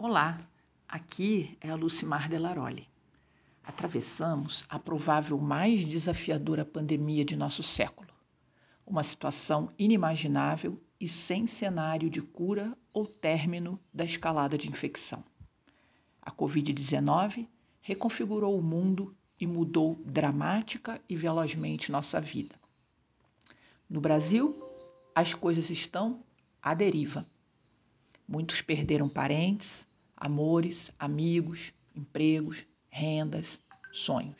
Olá, aqui é a Lucimar Delaroli. Atravessamos a provável mais desafiadora pandemia de nosso século. Uma situação inimaginável e sem cenário de cura ou término da escalada de infecção. A Covid-19 reconfigurou o mundo e mudou dramática e velozmente nossa vida. No Brasil, as coisas estão à deriva. Muitos perderam parentes, amores, amigos, empregos, rendas, sonhos.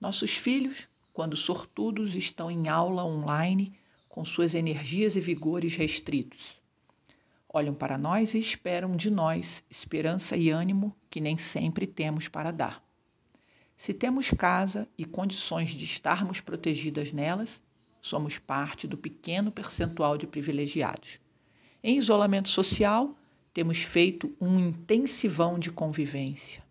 Nossos filhos, quando sortudos, estão em aula online com suas energias e vigores restritos. Olham para nós e esperam de nós esperança e ânimo que nem sempre temos para dar. Se temos casa e condições de estarmos protegidas nelas, somos parte do pequeno percentual de privilegiados. Em isolamento social, temos feito um intensivão de convivência.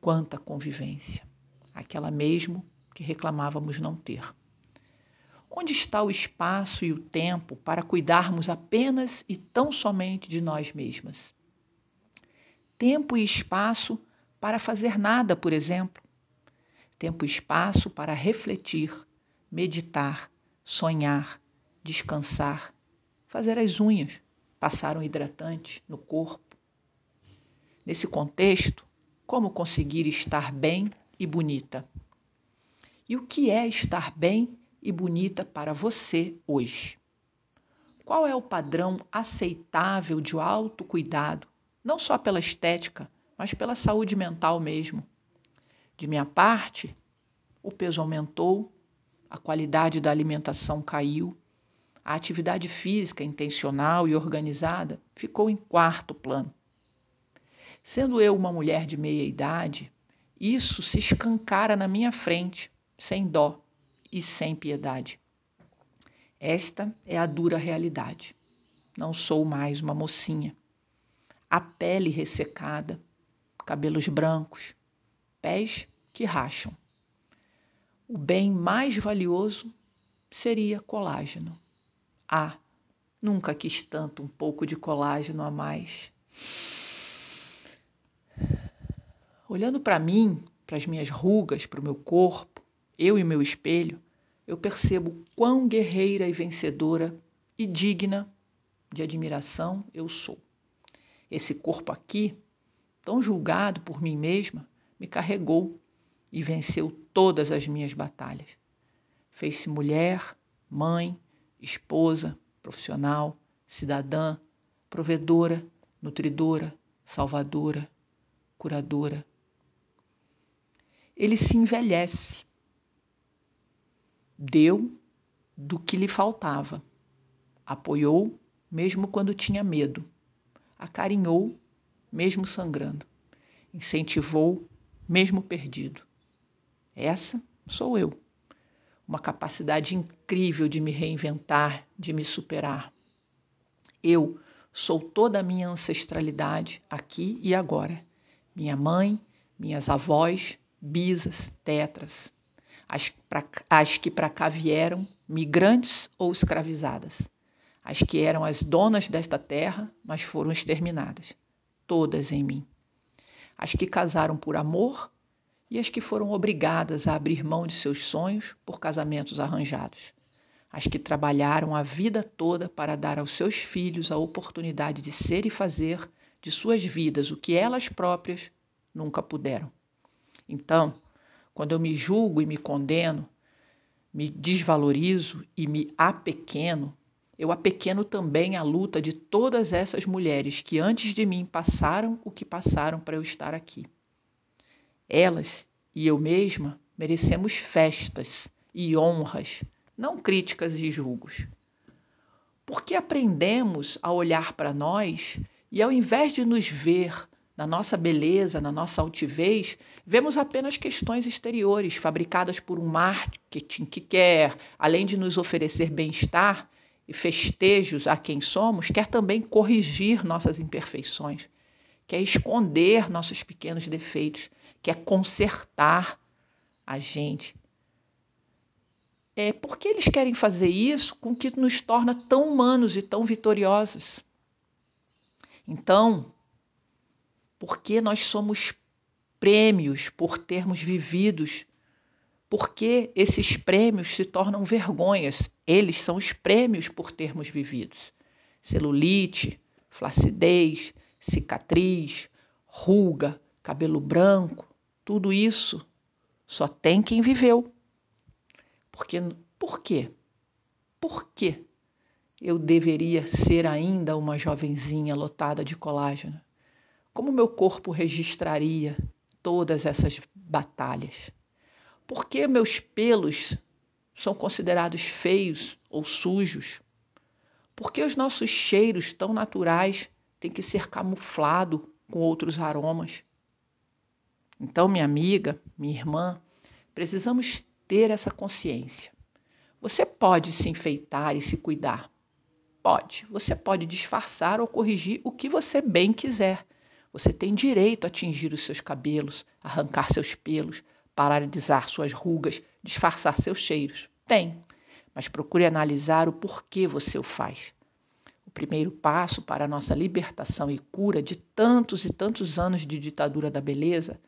Quanta convivência! Aquela mesmo que reclamávamos não ter. Onde está o espaço e o tempo para cuidarmos apenas e tão somente de nós mesmas? Tempo e espaço para fazer nada, por exemplo. Tempo e espaço para refletir, meditar, sonhar, descansar, fazer as unhas passar um hidratante no corpo. Nesse contexto, como conseguir estar bem e bonita? E o que é estar bem e bonita para você hoje? Qual é o padrão aceitável de autocuidado, não só pela estética, mas pela saúde mental mesmo? De minha parte, o peso aumentou, a qualidade da alimentação caiu, a atividade física intencional e organizada ficou em quarto plano. Sendo eu uma mulher de meia idade, isso se escancara na minha frente, sem dó e sem piedade. Esta é a dura realidade. Não sou mais uma mocinha. A pele ressecada, cabelos brancos, pés que racham. O bem mais valioso seria colágeno. Ah, nunca quis tanto um pouco de colágeno a mais. Olhando para mim, para as minhas rugas, para o meu corpo, eu e meu espelho, eu percebo quão guerreira e vencedora e digna de admiração eu sou. Esse corpo aqui, tão julgado por mim mesma, me carregou e venceu todas as minhas batalhas. Fez-se mulher, mãe, esposa, profissional, cidadã, provedora, nutridora, salvadora, curadora. Ele se envelhece. Deu do que lhe faltava. Apoiou, mesmo quando tinha medo. Acarinhou, mesmo sangrando. Incentivou, mesmo perdido. Essa sou eu uma capacidade incrível de me reinventar, de me superar. Eu sou toda a minha ancestralidade aqui e agora. Minha mãe, minhas avós, bisas, tetras, as, pra, as que para cá vieram, migrantes ou escravizadas, as que eram as donas desta terra, mas foram exterminadas, todas em mim. As que casaram por amor e as que foram obrigadas a abrir mão de seus sonhos por casamentos arranjados, as que trabalharam a vida toda para dar aos seus filhos a oportunidade de ser e fazer de suas vidas o que elas próprias nunca puderam. Então, quando eu me julgo e me condeno, me desvalorizo e me apequeno, eu apequeno também a luta de todas essas mulheres que antes de mim passaram o que passaram para eu estar aqui. Elas e eu mesma merecemos festas e honras, não críticas e julgos. Porque aprendemos a olhar para nós e, ao invés de nos ver na nossa beleza, na nossa altivez, vemos apenas questões exteriores fabricadas por um marketing que quer, além de nos oferecer bem-estar e festejos a quem somos, quer também corrigir nossas imperfeições, quer esconder nossos pequenos defeitos, quer consertar a gente. É porque eles querem fazer isso com que nos torna tão humanos e tão vitoriosos. Então, Porque nós somos prêmios por termos vividos. Porque esses prêmios se tornam vergonhas. Eles são os prêmios por termos vividos. Celulite, flacidez, cicatriz, ruga, cabelo branco, tudo isso só tem quem viveu. Porque, por quê? Por quê eu deveria ser ainda uma jovenzinha lotada de colágeno? Como meu corpo registraria todas essas batalhas? Por que meus pelos são considerados feios ou sujos? Por que os nossos cheiros tão naturais têm que ser camuflados com outros aromas? Então, minha amiga, minha irmã, precisamos ter essa consciência. Você pode se enfeitar e se cuidar. Pode. Você pode disfarçar ou corrigir o que você bem quiser. Você tem direito a tingir os seus cabelos, arrancar seus pelos, paralisar suas rugas, disfarçar seus cheiros. Tem. Mas procure analisar o porquê você o faz. O primeiro passo para a nossa libertação e cura de tantos e tantos anos de ditadura da beleza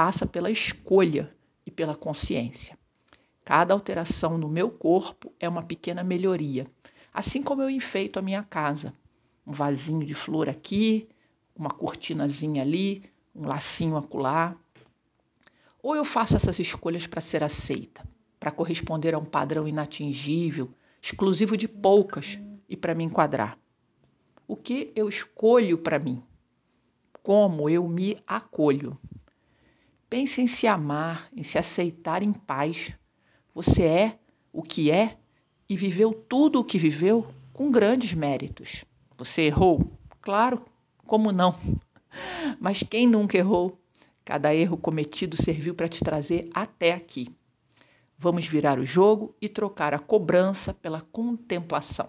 passa pela escolha e pela consciência. Cada alteração no meu corpo é uma pequena melhoria, assim como eu enfeito a minha casa. Um vasinho de flor aqui, uma cortinazinha ali, um lacinho acolá. Ou eu faço essas escolhas para ser aceita, para corresponder a um padrão inatingível, exclusivo de poucas e para me enquadrar. O que eu escolho para mim? Como eu me acolho? Pense em se amar, em se aceitar em paz. Você é o que é e viveu tudo o que viveu com grandes méritos. Você errou? Claro, como não? Mas quem nunca errou? Cada erro cometido serviu para te trazer até aqui. Vamos virar o jogo e trocar a cobrança pela contemplação.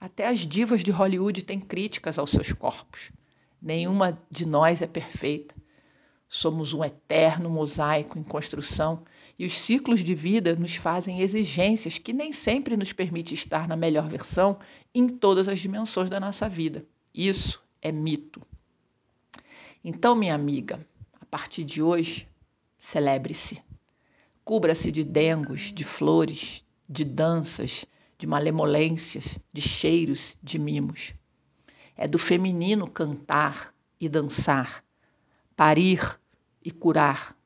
Até as divas de Hollywood têm críticas aos seus corpos. Nenhuma de nós é perfeita. Somos um eterno mosaico em construção e os ciclos de vida nos fazem exigências que nem sempre nos permite estar na melhor versão em todas as dimensões da nossa vida. Isso é mito. Então, minha amiga, a partir de hoje, celebre-se. Cubra-se de dengos, de flores, de danças, de malemolências, de cheiros, de mimos. É do feminino cantar e dançar, parir e curar.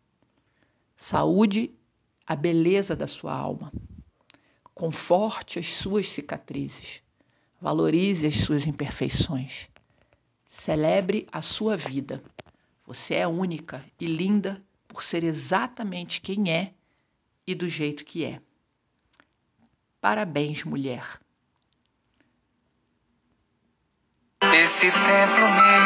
Saúde a beleza da sua alma. Conforte as suas cicatrizes. Valorize as suas imperfeições. Celebre a sua vida. Você é única e linda por ser exatamente quem é e do jeito que é. Parabéns, mulher. Esse templo meu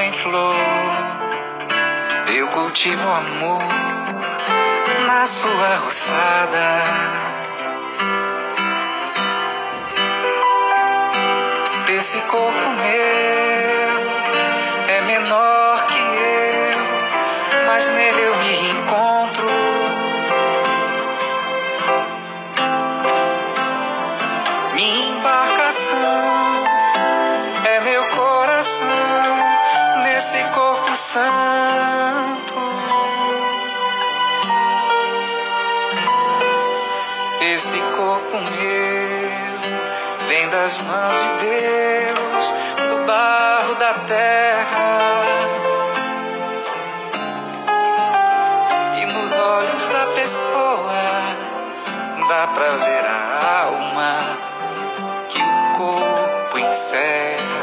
em flor, eu cultivo amor na sua roçada. Esse corpo meu é menor que eu, mas nele eu me encontro. Terra. E nos olhos da pessoa dá pra ver a alma que o corpo encerra.